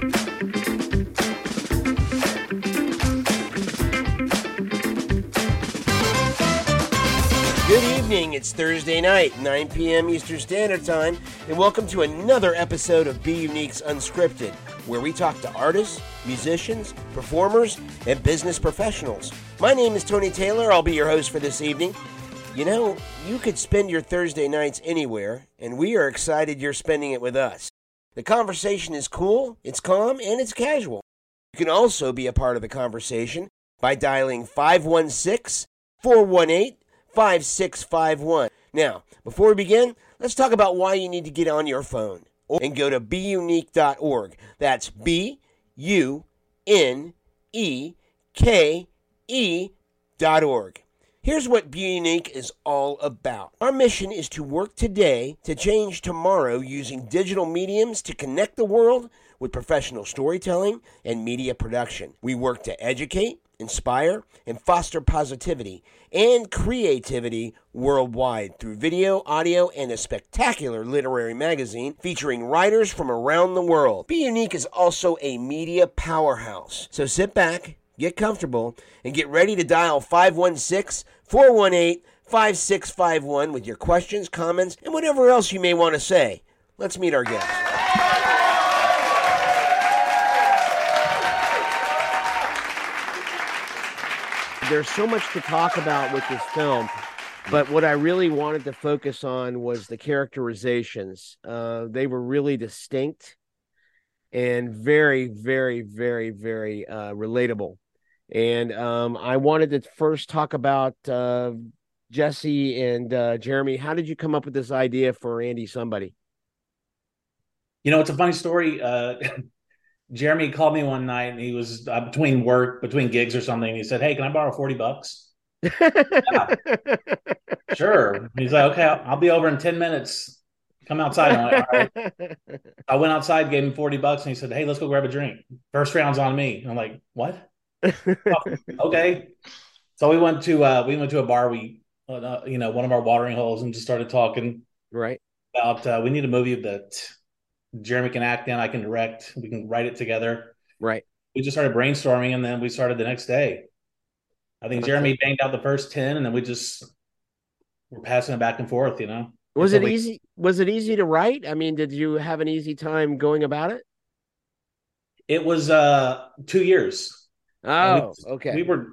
Good evening. It's Thursday night, 9 p.m. Eastern Standard Time, and welcome to another episode of Be Unique's Unscripted, where we talk to artists, musicians, performers, and business professionals. My name is Tony Taylor. I'll be your host for this evening. You know, you could spend your Thursday nights anywhere, and we are excited you're spending it with us. The conversation is cool, it's calm, and it's casual. You can also be a part of the conversation by dialing 516 418 5651. Now, before we begin, let's talk about why you need to get on your phone and go to beunique.org. That's B U N E K E dot org. Here's what Be Unique is all about. Our mission is to work today to change tomorrow using digital mediums to connect the world with professional storytelling and media production. We work to educate, inspire, and foster positivity and creativity worldwide through video, audio, and a spectacular literary magazine featuring writers from around the world. Be Unique is also a media powerhouse. So sit back, get comfortable, and get ready to dial 516 418 5651 with your questions, comments, and whatever else you may want to say. Let's meet our guest. There's so much to talk about with this film, but what I really wanted to focus on was the characterizations. Uh, they were really distinct and very, very, very, very uh, relatable. And um, I wanted to first talk about uh, Jesse and uh, Jeremy. How did you come up with this idea for Andy Somebody? You know, it's a funny story. Uh, Jeremy called me one night and he was uh, between work, between gigs or something. He said, Hey, can I borrow 40 bucks? yeah. Sure. He's like, Okay, I'll, I'll, be over in 10 minutes. Come outside. Like, right. I went outside, gave him 40 bucks, and he said, Hey, let's go grab a drink. First round's on me. I'm like, What? Oh, okay. So we went to uh we went to a bar, we uh, you know, one of our watering holes and just started talking. Right. About uh, we need a movie that Jeremy can act in, I can direct, we can write it together. Right. We just started brainstorming and then we started the next day. I think. Jeremy banged out the first 10 and then we just were passing it back and forth, you know. Was it we... easy was it easy to write? I mean, did you have an easy time going about it? It was uh 2 years. Oh, we, okay. We were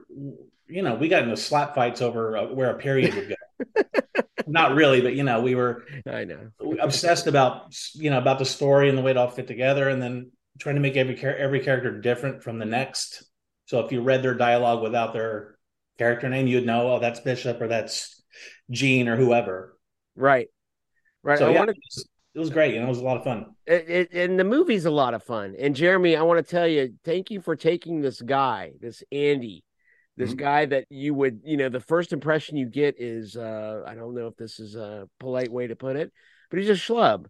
you know, we got into slap fights over uh, where a period would go. not really, but you know, we were I know obsessed about you know about the story and the way it all fit together, and then trying to make every every character different from the next. So if you read their dialogue without their character name, you'd know, oh, that's Bishop or that's Gene or whoever. Right, right. So I yeah, wanted... it, was, great, and it was a lot of fun. It, it, and the movie's a lot of fun. And Jeremy, I want to tell you, thank you for taking this guy, this Andy this mm-hmm. guy that you would you know the first impression you get is uh i don't know if this is a polite way to put it but he's a schlub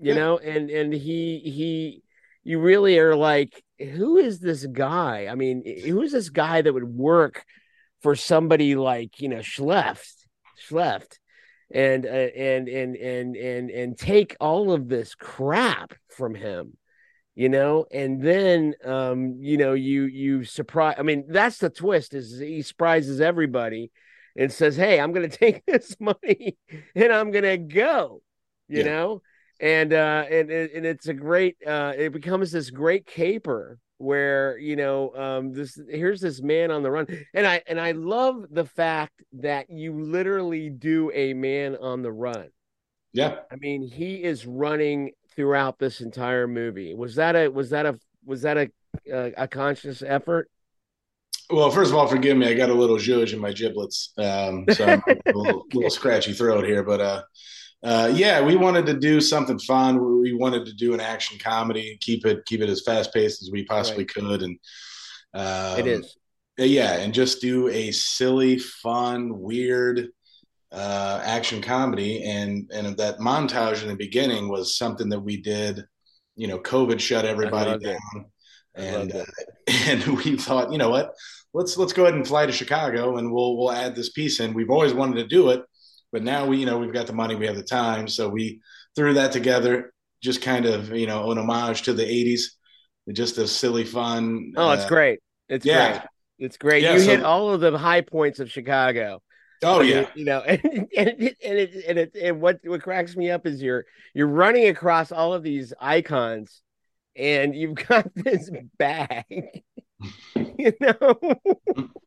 you yeah. know and and he he you really are like who is this guy i mean who is this guy that would work for somebody like you know schleft schleft and uh, and and and and and take all of this crap from him you know and then um you know you you surprise i mean that's the twist is he surprises everybody and says hey i'm gonna take this money and i'm gonna go you yeah. know and uh and and it's a great uh it becomes this great caper where you know um this here's this man on the run and i and i love the fact that you literally do a man on the run yeah i mean he is running throughout this entire movie. Was that a was that a was that a a, a conscious effort? Well, first of all, forgive me. I got a little zhuzh in my giblets, um, so I'm a little, little, scratchy throat here. But uh, uh, yeah, we wanted to do something fun. We wanted to do an action comedy, keep it keep it as fast paced as we possibly right. could, and um, it is. Yeah, and just do a silly, fun, weird uh, action comedy, and and that montage in the beginning was something that we did. You know, COVID shut everybody down, and uh, and we thought, you know what, let's let's go ahead and fly to Chicago, and we'll we'll add this piece in. We've always wanted to do it, but now we you know we've got the money, we have the time, so we threw that together, just kind of you know an homage to the '80s. just a silly fun. Oh, it's uh, great. It's yeah. great. It's great. Yeah, you so- hit all of the high points of Chicago. Oh I mean, yeah, you know, and and it, and, it, and, it, and what what cracks me up is you're you're running across all of these icons, and you've got this bag, you know,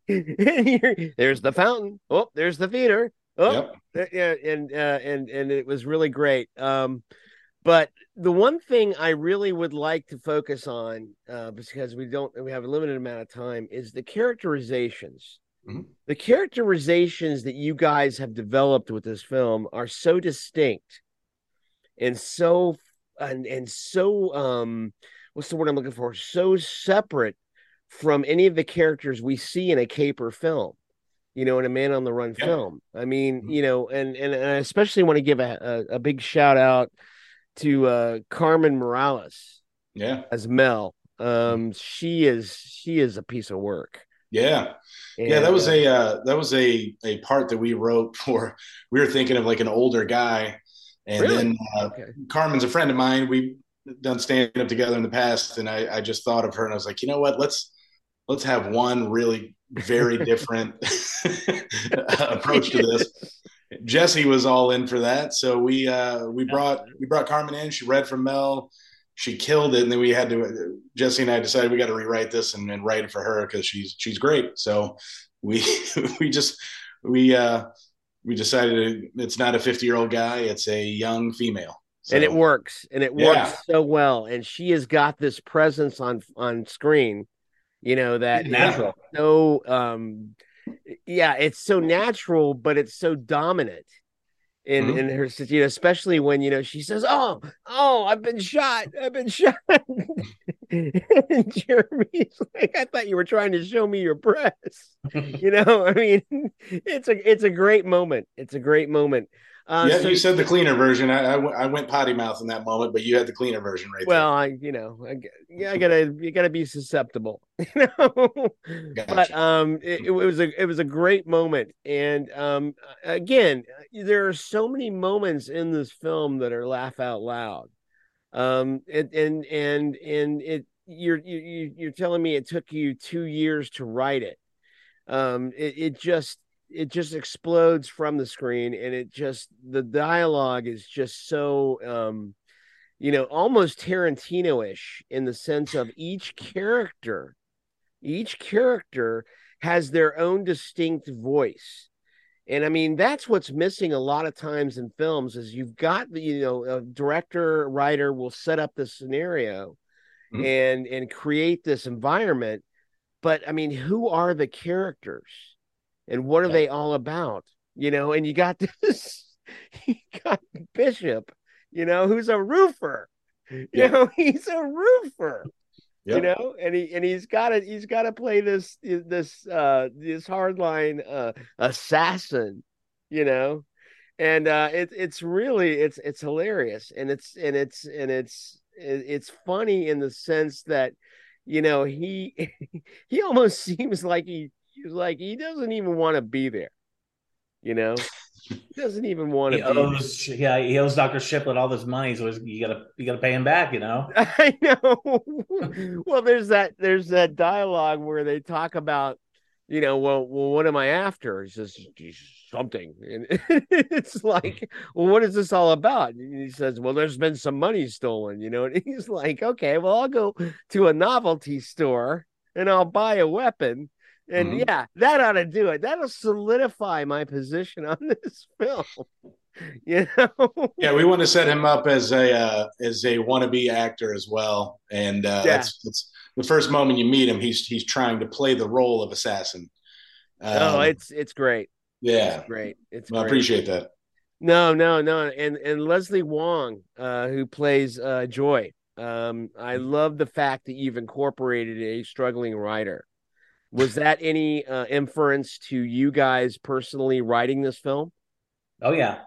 and you're, there's the fountain. Oh, there's the theater. Oh, Yep. yeah, and uh, and and it was really great. Um, but the one thing I really would like to focus on, uh, because we don't we have a limited amount of time, is the characterizations. Mhm. The characterizations that you guys have developed with this film are so distinct and so and and so um what's the word I'm looking for? So separate from any of the characters we see in a caper film you know, in a Man on the Run Yeah. film. I mean, Mhm. you know, and, and and I especially want to give a, a, a big shout out to uh, Carmen Morales yeah, as Mel. Um, she is she is a piece of work. yeah. yeah that was uh, a uh, that was a a part that we wrote for we were thinking of like an older guy and Really? then uh, okay. carmen's a friend of mine we've done stand up together in the past and I, I just thought of her and i was like you know what let's let's have one really very different approach to this. Jesse was all in for that. So we uh we brought we brought carmen in. She read from mel. She killed it. And then we had to jesse and i decided we got to rewrite this and, and write it for her because she's she's great. So we we just we uh we decided it's not a 50 year old guy. It's a young female. And it works. And it Yeah. works so well. And she has got this presence on on screen you know that Natural. so um yeah it's so natural but it's so dominant in Mhm. in her you know especially when you know she says oh oh i've been shot i've been shot and jeremy's like i thought you were trying to show me your breasts you know i mean it's a it's a great moment it's a great moment uh yeah, so you said the cleaner version. I, I, w- I went potty mouth in that moment, but you had the cleaner version right well i you know I, yeah i gotta you gotta be susceptible you know? Gotcha. but um it, it was a it was a great moment. And um again there are so many moments in this film that are laugh out loud. Um and and and, and it you're you, you- you're telling me it took you two years to write it. Um it, it just it just explodes from the screen and it just the dialogue is just so um you know almost tarantino-ish in the sense of each character each character has their own distinct voice. And i mean that's what's missing a lot of times in films is you've got the you know a director writer will set up the scenario Mhm. and and create this environment. But i mean who are the characters and what are they all about? You know and you got this you got bishop you know who's a roofer. You Yeah. know he's a roofer you know and he and he's got to he's got to play this this uh this hardline uh assassin you know? And uh it, it's really it's it's hilarious. And it's and it's and it's it's funny in the sense that you know he he almost seems like he he's like he doesn't even want to be there you know he doesn't even want to be there. owes, yeah, he owes Dr. Shiflett all this money, so you gotta you gotta pay him back, you know. I know. well, there's that there's that dialogue where they talk about, you know, well, well, what am I after? He says something, and it's like, well, what is this all about? And he says, well, there's been some money stolen, you know, and he's like, okay, well, I'll go to a novelty store and I'll buy a weapon. And Mhm. yeah, that ought to do it. That'll solidify my position on this film. You know? Yeah, we want to set him up as a uh, as a wannabe actor as well, and uh, Yeah. that's, that's the first moment you meet him. He's he's trying to play the role of assassin. oh, Um, it's it's great. yeah, It's great. It's Well, I appreciate that. No, no, no. And and Leslie Wong, uh, who plays uh, Joy. Um, I love the fact that you've incorporated a struggling writer. Was that any uh, inference to you guys personally writing this film? Oh yeah.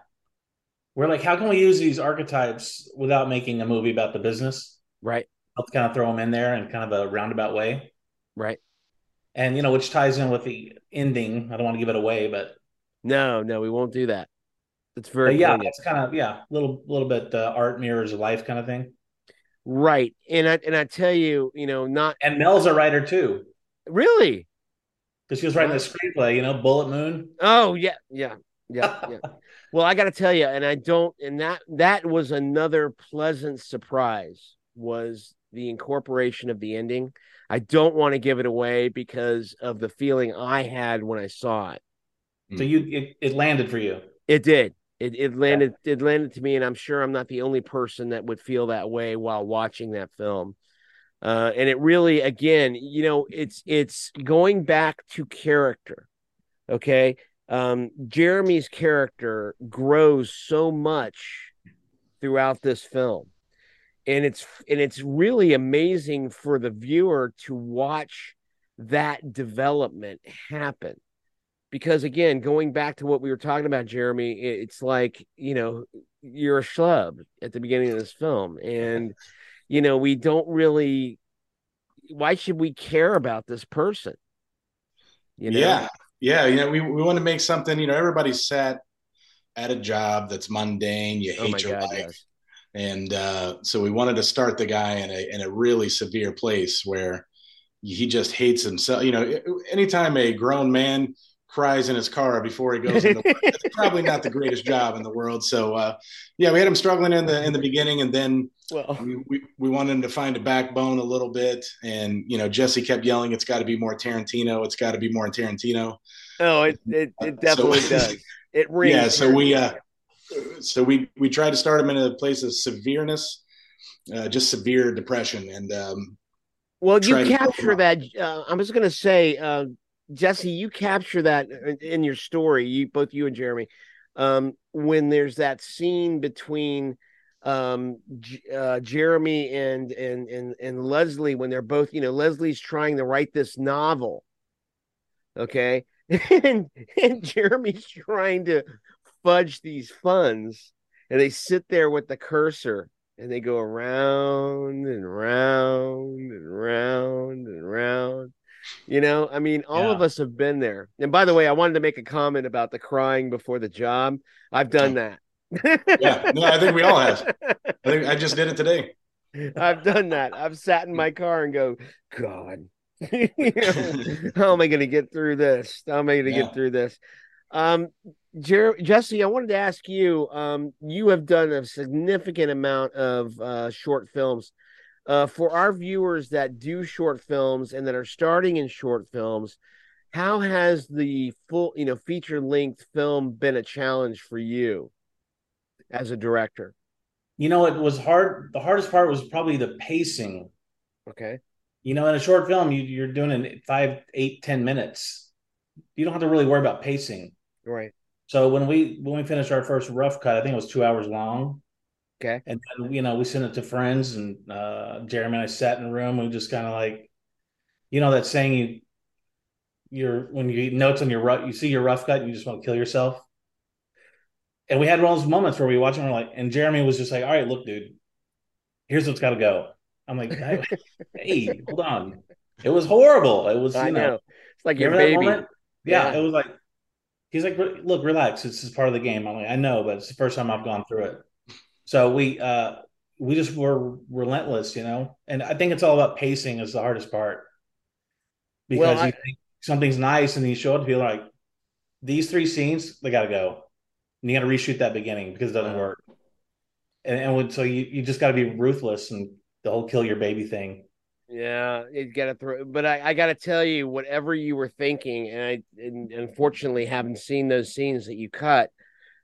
We're like, how can we use these archetypes without making a movie about the business? Right, Let's kind of throw them in there in kind of a roundabout way. right. And you know, which ties in with the ending. I don't want to give it away, but, No, no, we won't do that. It's very but yeah, it's kind of yeah, little little bit uh, art mirrors life kind of thing. Right. And I and I tell you, you know, not And Mel's a writer too, really. because she was writing the screenplay. You know, Bullet Moon. Oh yeah, yeah, yeah, yeah. well, I got to tell you, and I don't, and that that was another pleasant surprise was the incorporation of the ending. I don't want to give it away because of the feeling I had when I saw it. So you it, it landed for you. It did. It it landed it landed to me, and I'm sure I'm not the only person that would feel that way while watching that film. Uh, and it really, again, you know, it's it's going back to character. Okay, um, Jeremy's character grows so much throughout this film, and it's and it's really amazing for the viewer to watch that development happen. Because again going back to what we were talking about jeremy it's like you know you're a schlub at the beginning of this film. And you know we don't really why should we care about this person you know Yeah, yeah. You know, we we want to make something. You know, everybody's sat at a job that's mundane. You oh hate my your god life, yes and uh, so we wanted to start the guy in a in a really severe place where he just hates himself. You know, anytime a grown man cries in his car before he goes into work, it's probably not the greatest job in the world. So, uh, yeah, we had him struggling in the in the beginning, and then well we, we, we wanted him to find a backbone a little bit. And you know, Jesse kept yelling, "It's got to be more Tarantino. It's got to be more Tarantino." oh it it, it definitely So- does it rings Yeah, so we uh, so we we tried to start him in a place of severeness, uh, just severe depression, and um, Well, you capture that. Uh, I was going to say, uh, Jesse, you capture that in- in your story. You both you and Jeremy, um, when there's that scene between um, uh, Jeremy and and and and Leslie when they're both, you know, Leslie's trying to write this novel, okay, and and Jeremy's trying to fudge these funds, and they sit there with the cursor and they go around and round and round and round. You know, I mean, all Yeah. of us have been there. And by the way, I wanted to make a comment about the crying before the job. I've done that. Yeah, no, I think we all have. I think I just did it today. I've done that. I've sat in my car and go, God, you know, how am I going to get through this? How am I going to Yeah. get through this? Um, Jer- Jesse, I wanted to ask you. Um, you have done a significant amount of uh, short films. Uh, for our viewers that do short films and that are starting in short films, how has the full, you know, feature length film been a challenge for you as a director? You know, it was hard. The hardest part was probably the pacing. Okay. You know, in a short film, you, you're doing it in five, eight, ten minutes. You don't have to really worry about pacing. Right. So when we when we finished our first rough cut, I think it was two hours long. Okay. And then you know we sent it to friends, and uh, Jeremy and I sat in a room. We just kind of like, you know, that saying you, you're when you eat notes on your rough, you see your rough cut, and you just want to kill yourself. And we had one of those moments where we watch and we're like, and Jeremy was just like, "All right, look, dude, here's what's got to go." I'm like, "Hey, hold on." It was horrible. It was, you I know, know. It's like your baby. Yeah, Yeah. it was like he's like, look, relax. This is part of the game. I'm like, I know, but it's the first time I've gone through it. So we uh we just were relentless, you know. And I think it's all about pacing is the hardest part because Well, I- you think something's nice and you show it to people like these three scenes they got to go, and you got to reshoot that beginning because it doesn't work. And, and so you you just got to be ruthless and the whole kill your baby thing. Yeah, you got to throw. But I, I got to tell you, whatever you were thinking, and I and unfortunately haven't seen those scenes that you cut,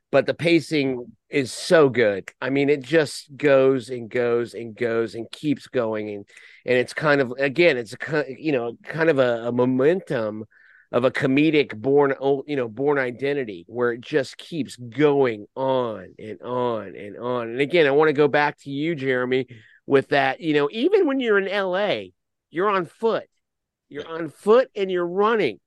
but the pacing is so good. I mean, it just goes and goes and goes and keeps going, and and it's kind of again, it's a you know kind of a, a momentum of a comedic Bourne you know Bourne Identity where it just keeps going on and on and on. And again, I want to go back to you, Jeremy with that. You know, even when you're in LA, you're on foot. You're on foot and you're running.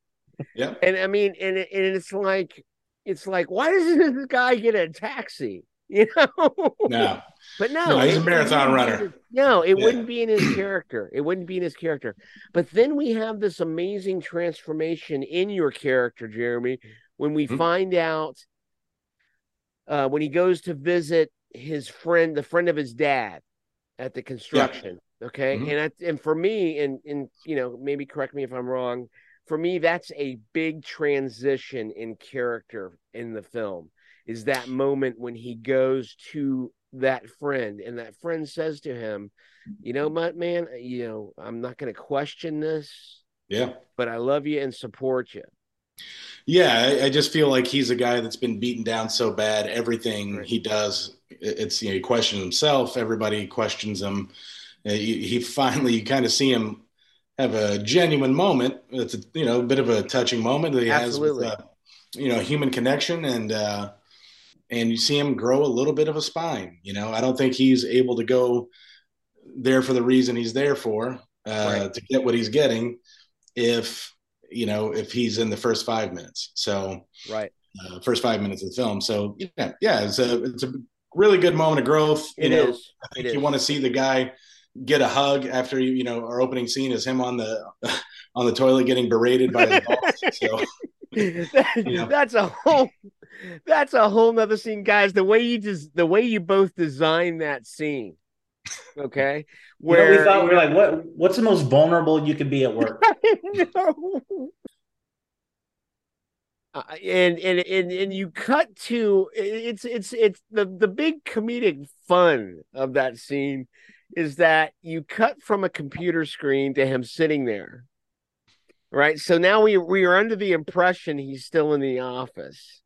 Yeah. And I mean, and and it's like it's like, why doesn't this guy get a taxi? You know? No, But no, No, he's a marathon runner. his- no, it Yeah. wouldn't be in his character. It wouldn't be in his character. But then we have this amazing transformation in your character, Jeremy, when we Mhm. find out uh, when he goes to visit his friend, the friend of his dad, at the construction. Yeah. Okay, mm-hmm. and I, and for me, and and you know, maybe correct me if I'm wrong. For me, that's a big transition in character in the film. Is that moment when he goes to that friend, and that friend says to him, "You know, what, man, you know, I'm not going to question this. Yeah, but I love you and support you." Yeah, I, I, just feel like he's a guy that's been beaten down so bad. Everything right. he does, it's you know he questions himself. Everybody questions him. Uh, he, he finally, you kind of see him have a genuine moment. It's a you know a bit of a touching moment that he Absolutely. has with uh, you know human connection and uh, and you see him grow a little bit of a spine. You know, I don't think he's able to go there for the reason he's there for uh, right. to get what he's getting. If you know if he's in the first five minutes. So right, uh, first five minutes of the film. So yeah, yeah, it's a it's a really good moment of growth. You it know, is. I think it you want to see the guy get a hug after you you know our opening scene is him on the on the toilet getting berated by his boss. So. that, you know. That's a whole that's a whole nother scene, guys. The way you just the way you both design that scene. Okay. Where you know, we thought we are like, what what's the most vulnerable you could be at work? Uh, and, and and and you cut to it's it's it's the the big comedic fun of that scene is that you cut from a computer screen to him sitting there right so now we we are under the impression he's still in the office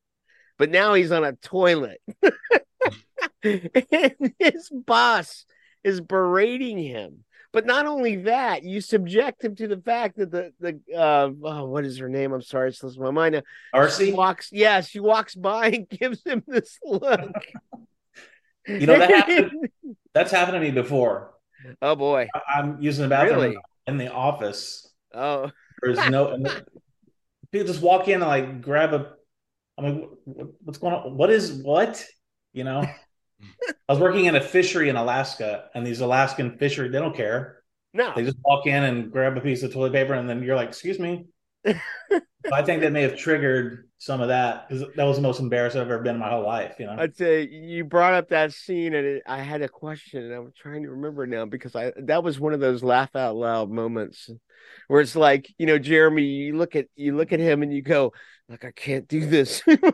but now he's on a toilet and his boss is berating him. But not only that, you subject him to the fact that the the uh, oh, what is her name? I'm sorry, it's slips my mind. Arcee walks. Yeah, she walks by and gives him this look. you know that happened, that's happened to me before. Oh boy, I'm using the bathroom really? in the office. Oh, there's no people just walk in and like grab a. I'm like, what's going on? What is what? You know. I was working in a fishery in Alaska, and these Alaskan fishery, they don't care. No. They just walk in and grab a piece of toilet paper, and then you're like, excuse me. I think that may have triggered some of that because that was the most embarrassed I've ever been in my whole life. You know, I'd say you brought up that scene, and it, I had a question, and I'm trying to remember now because I that was one of those laugh out loud moments where it's like, you know, Jeremy, you look at you look at him and you go, like I can't do this. no,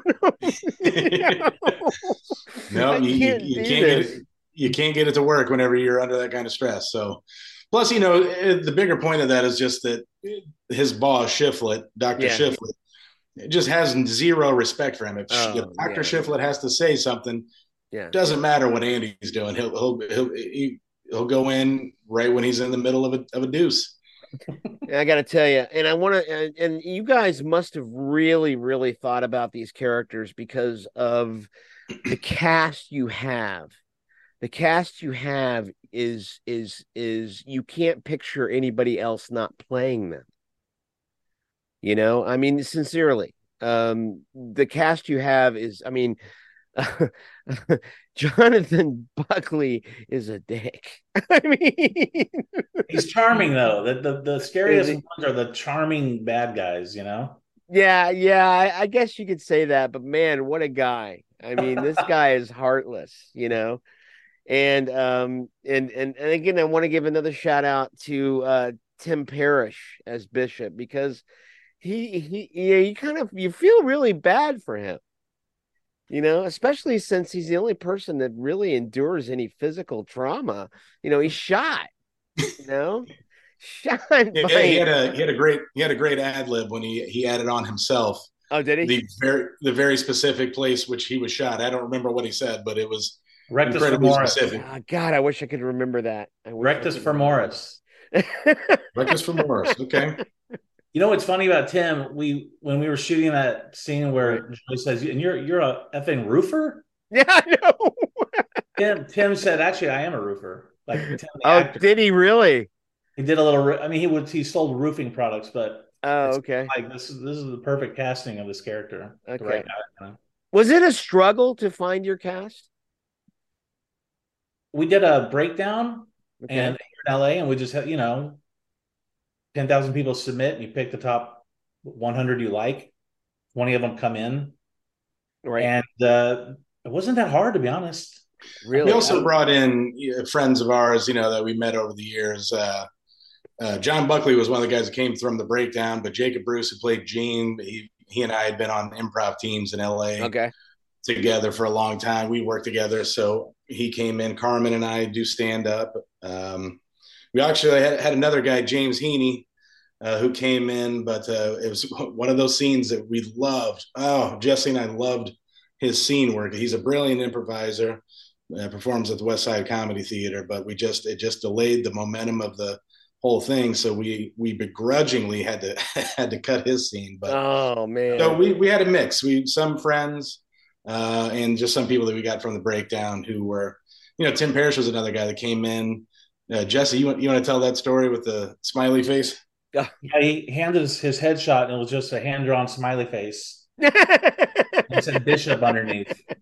you, can't, you, you can't get it. You can't get it to work whenever you're under that kind of stress. So, plus, you know, eh, the bigger point of that is just that his boss Shiflett, Doctor yeah. Shiflett, just has zero respect for him. If, oh, if Doctor yeah. Shiflett has to say something, yeah, doesn't matter what Andy's doing. He'll he'll he'll he'll go in right when he's in the middle of a of a deuce. I got to tell you, and I want to, and, you guys must have really, really thought about these characters because of the cast you have. The cast you have is is is you can't picture anybody else not playing them. You know, I mean, sincerely, um, the cast you have is, I mean, Jonathan Buckley is a dick. I mean, he's charming though. The the, the scariest ones are the charming bad guys. You know. Yeah, yeah. I, I guess you could say that, but man, what a guy! I mean, this guy is heartless. You know. And um and and and again, I want to give another shout out to uh Tim Parrish as Bishop because he he yeah, you kind of you feel really bad for him you know, especially since he's the only person that really endures any physical trauma. You know, he's shot, you know, shot. Yeah, by... he had a he had a great he had a great ad lib when he he added on himself. Oh, did he? The very the very specific place which he was shot. I don't remember what he said, but it was rectus incredibly specific. Oh, God, I wish I could remember that. rectus femoris. rectus femoris. Okay. You know what's funny about Tim? We when we were shooting that scene where Joey says, "And you're you're a effing roofer." Yeah, I know. Tim Tim said, "Actually, I am a roofer." Like, Tim, oh, actor. did he really? He did a little. I mean, he would he sold roofing products, but oh, okay. Like this is this is the perfect casting of this character. Okay. Right guy, Was it a struggle to find your cast? We did a breakdown okay. and in LA, and we just had you know 10,000 people submit and you pick the top 100 you like, 20 of them come in. Right. And uh, it wasn't that hard, to be honest. Really? We also brought in friends of ours, you know, that we met over the years. Uh, uh, John Buckley was one of the guys that came from the breakdown, but Jacob Bruce, who played Gene, he, he and I had been on improv teams in LA okay. together for a long time. We worked together. So he came in. Carmen and I do stand up. Um, we actually had, had, another guy, James Heaney, uh, who came in, but uh, it was one of those scenes that we loved. Oh, Jesse and I loved his scene work. He's a brilliant improviser. Uh, performs at the West Side Comedy Theater, but we just it just delayed the momentum of the whole thing. So we we begrudgingly had to had to cut his scene. But oh man, so we we had a mix. We some friends uh, and just some people that we got from the breakdown who were, you know, Tim Parrish was another guy that came in. Uh, Jesse, you want you want to tell that story with the smiley face? Yeah, he handed his, his headshot and it was just a hand drawn smiley face. it said Bishop underneath.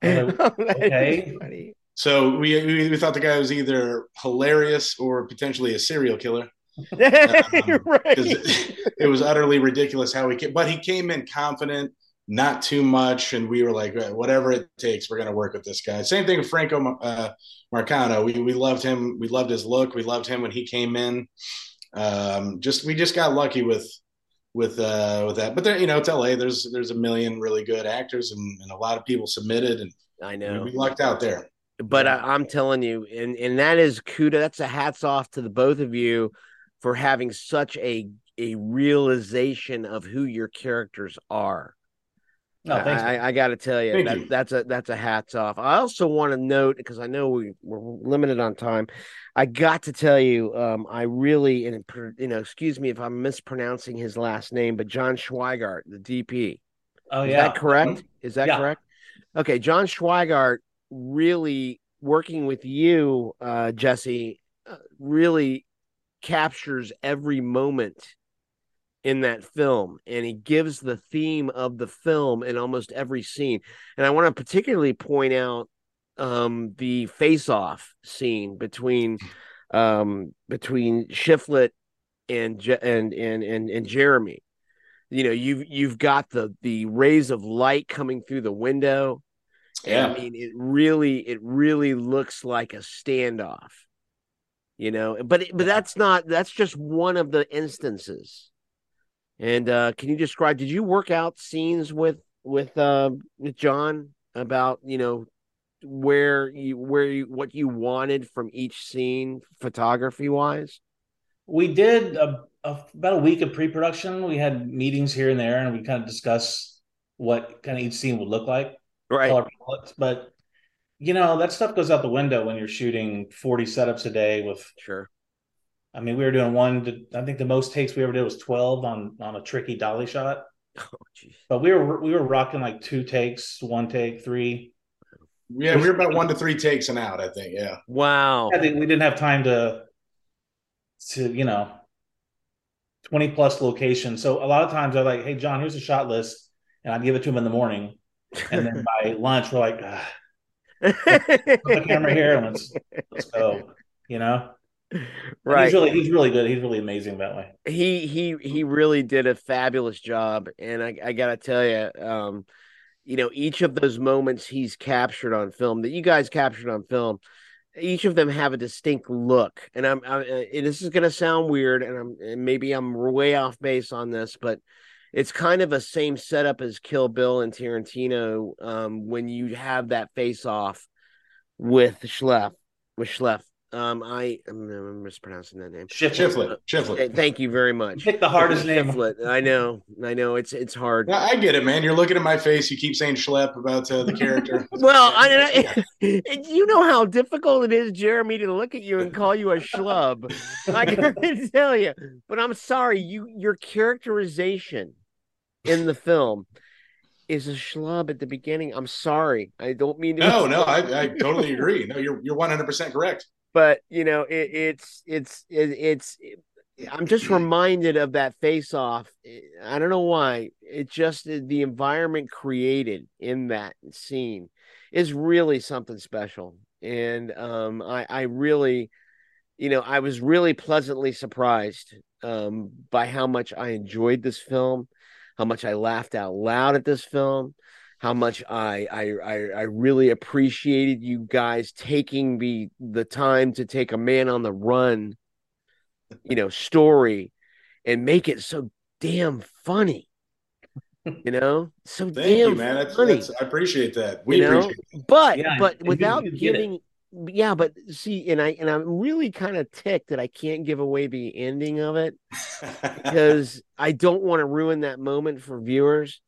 Like, oh, okay. So we, we, we thought the guy was either hilarious or potentially a serial killer. um, right. it, it, was utterly ridiculous how he came, but he came in confident, not too much, and we were like, whatever it takes, we're going to work with this guy. Same thing with Franco uh, Marcano. We we loved him. We loved his look. We loved him when he came in. Um, just we just got lucky with with uh, with that. But there, you know, it's LA. There's there's a million really good actors, and, and a lot of people submitted, and I know we lucked out there but yeah. I, am telling you, and and that is kuda. That's a hats off to the both of you for having such a a realization of who your characters are. No, thanks. I, I, I got to tell you, that, you, that's a that's a hats off. I also want to note because I know we, we're limited on time. I got to tell you, um, I really and you know, excuse me if I'm mispronouncing his last name, but John Schweigart, the DP. Oh is yeah, that correct? Is that yeah. correct? Okay, John Schweigart really working with you, uh, Jesse, uh, really captures every moment in that film and he gives the theme of the film in almost every scene and i want to particularly point out um, the face off scene between um, between Shiflett and and and and and Jeremy you know you've you've got the the rays of light coming through the window yeah. I mean, it really, it really looks like a standoff, you know. But but that's not. That's just one of the instances. And uh can you describe? Did you work out scenes with with uh with John about you know where you where you what you wanted from each scene photography wise? We did a, a, about a week of pre-production. We had meetings here and there, and we kind of discuss what kind of each scene would look like right? But you know that stuff goes out the window when you're shooting 40 setups a day with sure i mean we were doing one i think the most takes we ever did was 12 on on a tricky dolly shot. Oh, but we were we were rocking like two takes one take three. Yeah we were about one to three takes and out i think yeah. Wow. I think we didn't have time to to you know 20 plus locations. So a lot of times they're like hey john here's a shot list and i'd give it to him in the morning. And then by lunch we're like, ah, put the camera here and let's let's go. You know, right? he's really he's really good. He's really amazing that way. He he he really did a fabulous job, and I, I gotta tell you, um, you know, each of those moments he's captured on film that you guys captured on film. Each of them have a distinct look, and I'm. I, this is going to sound weird, and I'm and maybe I'm way off base on this, but it's kind of a same setup as Kill Bill and Tarantino um, when you have that face off with Schleff with Schleff. Um, I I'm mispronouncing that name. Shiflet. Shiflet. Thank you very much. Pick the hardest name. I know. I know. It's it's hard. I get it, man. You're looking at my face. You keep saying Schlepp about uh, the character. well, I, I, you know how difficult it is, Jeremy, to look at you and call you a schlub. I can tell you. But I'm sorry. You your characterization in the film is a schlub at the beginning. I'm sorry. I don't mean to. No, no, I, I totally agree. No, you're you're 100 percent correct but you know it, it's it's it, it's it, i'm just reminded of that face off i don't know why. It just the environment created in that scene is really something special. And um i i really you know i was really pleasantly surprised um by how much i enjoyed this film how much i laughed out loud at this film how much I, I I I really appreciated you guys taking the the time to take a man on the run, you know, story and make it so damn funny. You know, so Thank damn you, man. That's, funny. that's, I appreciate that. We you know, appreciate but Yeah, but without it. giving yeah, but see, and I and I'm really kind of ticked that I can't give away the ending of it. because I don't want to ruin that moment for viewers.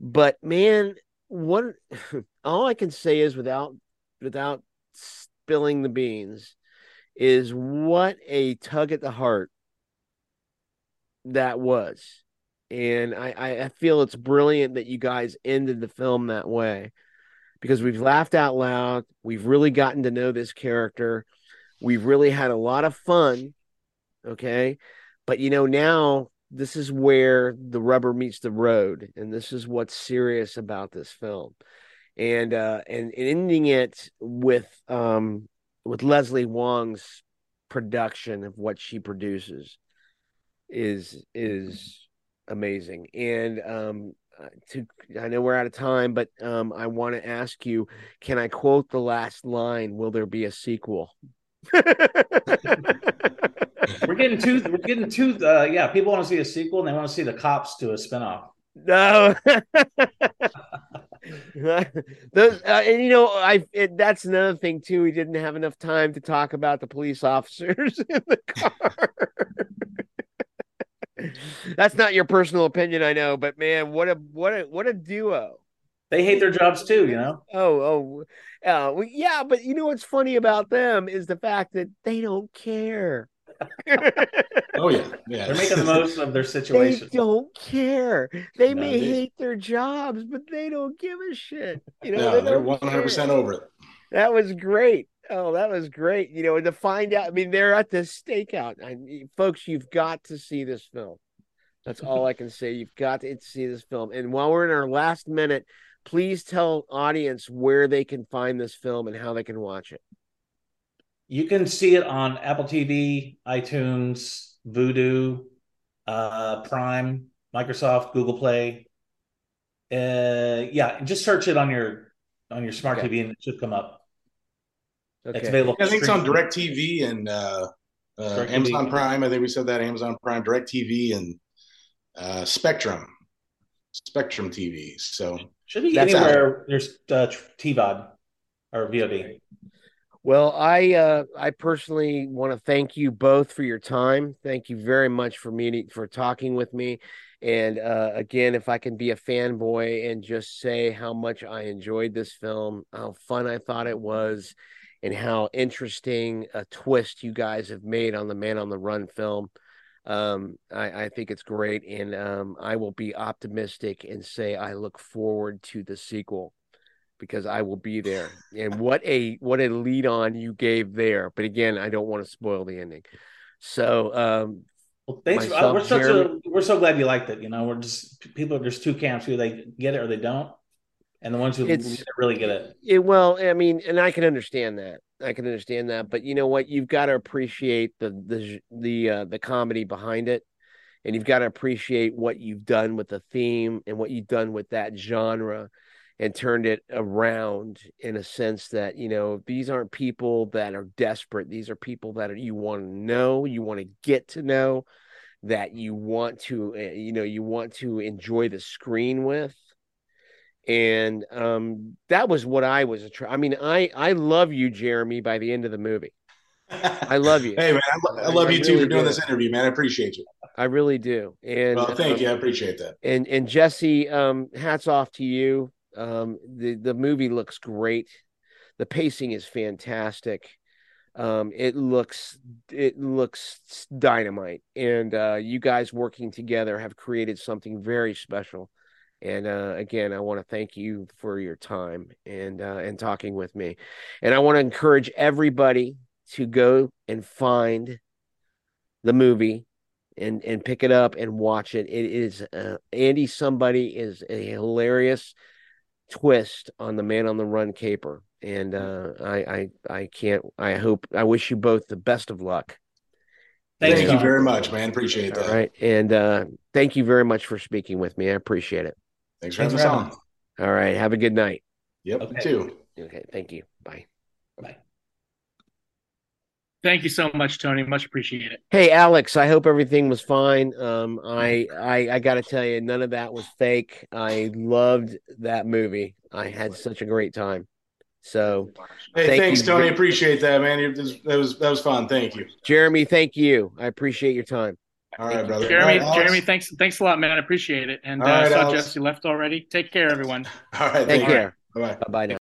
But man, what all I can say is without without spilling the beans is what a tug at the heart that was. And I, I, I feel it's brilliant that you guys ended the film that way because we've laughed out loud. We've really gotten to know this character. We've really had a lot of fun. Okay. But you know, now this is where the rubber meets the road, and this is what's serious about this film. And uh and, and ending it with um with Leslie Wong's production of what she produces is is amazing. And um uh, to I know we're out of time, but um I want to ask you, can I quote the last line? Will there be a sequel? We're getting too. We're getting too. Uh, yeah, people want to see a sequel and they want to see the cops do a spinoff. No. Those, uh, and you know, I it, that's another thing too. We didn't have enough time to talk about the police officers in the car. that's not your personal opinion, I know, but man, what a what a what a duo. They hate their jobs too. You know. Oh, oh, uh, well, yeah, but you know what's funny about them is the fact that they don't care. oh yeah, yeah. They're making the most of their situation. They don't care. They No, may they- hate their jobs, but they don't give a shit. You know, Yeah, they they're one hundred percent over it. That was great. Oh, that was great. You know, and to find out, I mean, they're at the stakeout. I, mean, folks, you've got to see this film. That's all I can say. You've got to see this film. And while we're in our last minute, please tell audience where they can find this film and how they can watch it. You can see it on Apple TV, iTunes, Vudu, uh, Prime, Microsoft, Google Play. Uh, yeah, just search it on your on your smart Okay. TV and it should come up. Okay. It's available. I think it's on streaming. DirecTV and uh, uh, DirecTV. Amazon Prime. I think we said that Amazon Prime, DirecTV, and uh, Spectrum, Spectrum TV. So Should be That's anywhere there's uh, TVOD or VOD. Well, I uh, I personally want to thank you both for your time. Thank you very much for meeting for talking with me. And uh, again, if I can be a fanboy and just say how much I enjoyed this film, how fun I thought it was, and how interesting a twist you guys have made on the Man on the Run film. Um, I, I think it's great, and um, I will be optimistic and say I look forward to the sequel because I will be there. And what a what a lead on you gave there. But again, I don't want to spoil the ending. So um Well, thanks. Myself, uh, we're such Jeremy. a we're so glad you liked it. You know, we're just people. There's two camps who they get it or they don't, and the ones who It's- really get it. it, well, I mean, and I can understand that. I can understand that, but you know what? You've got to appreciate the the the uh, the comedy behind it, and you've got to appreciate what you've done with the theme and what you've done with that genre, and turned it around in a sense that you know these aren't people that are desperate. These are people that are, you want to know, you want to get to know, that you want to, uh, you know, you want to enjoy the screen with and um that was what i was attra- i mean i i love you jeremy by the end of the movie i love you Hey man, I, lo- I love I you too really for doing do. this interview, man. I appreciate you. i really do and Well, thank um, you. I appreciate that. and and jesse um hats off to you um the the movie looks great the pacing is fantastic um it looks it looks dynamite and uh you guys working together have created something very special and uh again i want to thank you for your time and uh and talking with me. And i want to encourage everybody to go and find the movie and and pick it up and watch it. It is uh, andy somebody is a hilarious twist on the man on the run caper. And uh i i i can't i hope i wish you both the best of luck. Thanks, Thank you Tom. very much, man. Appreciate that. all right. And uh thank you very much for speaking with me. I appreciate it Thanks for having us on. All right. Have a good night. Yep, Okay. you too. Okay. Thank you. Bye. Bye. Thank you so much, Tony. Much appreciated. Hey, Alex. I hope everything was fine. Um, I, I, I got to tell you, none of that was fake. I loved that movie. I had such a great time. So, Hey, Thank thanks, you. Tony. Appreciate that, man. That was that was fun. Thank you. Jeremy, thank you. I appreciate your time. All right, brother. Jeremy, All right, Alex. Jeremy, thanks, thanks a lot, man. I appreciate it. And All uh, right, I saw Alex. Jesse left already. Take care, everyone. All right, Take thank you. care. Bye bye. Bye bye now.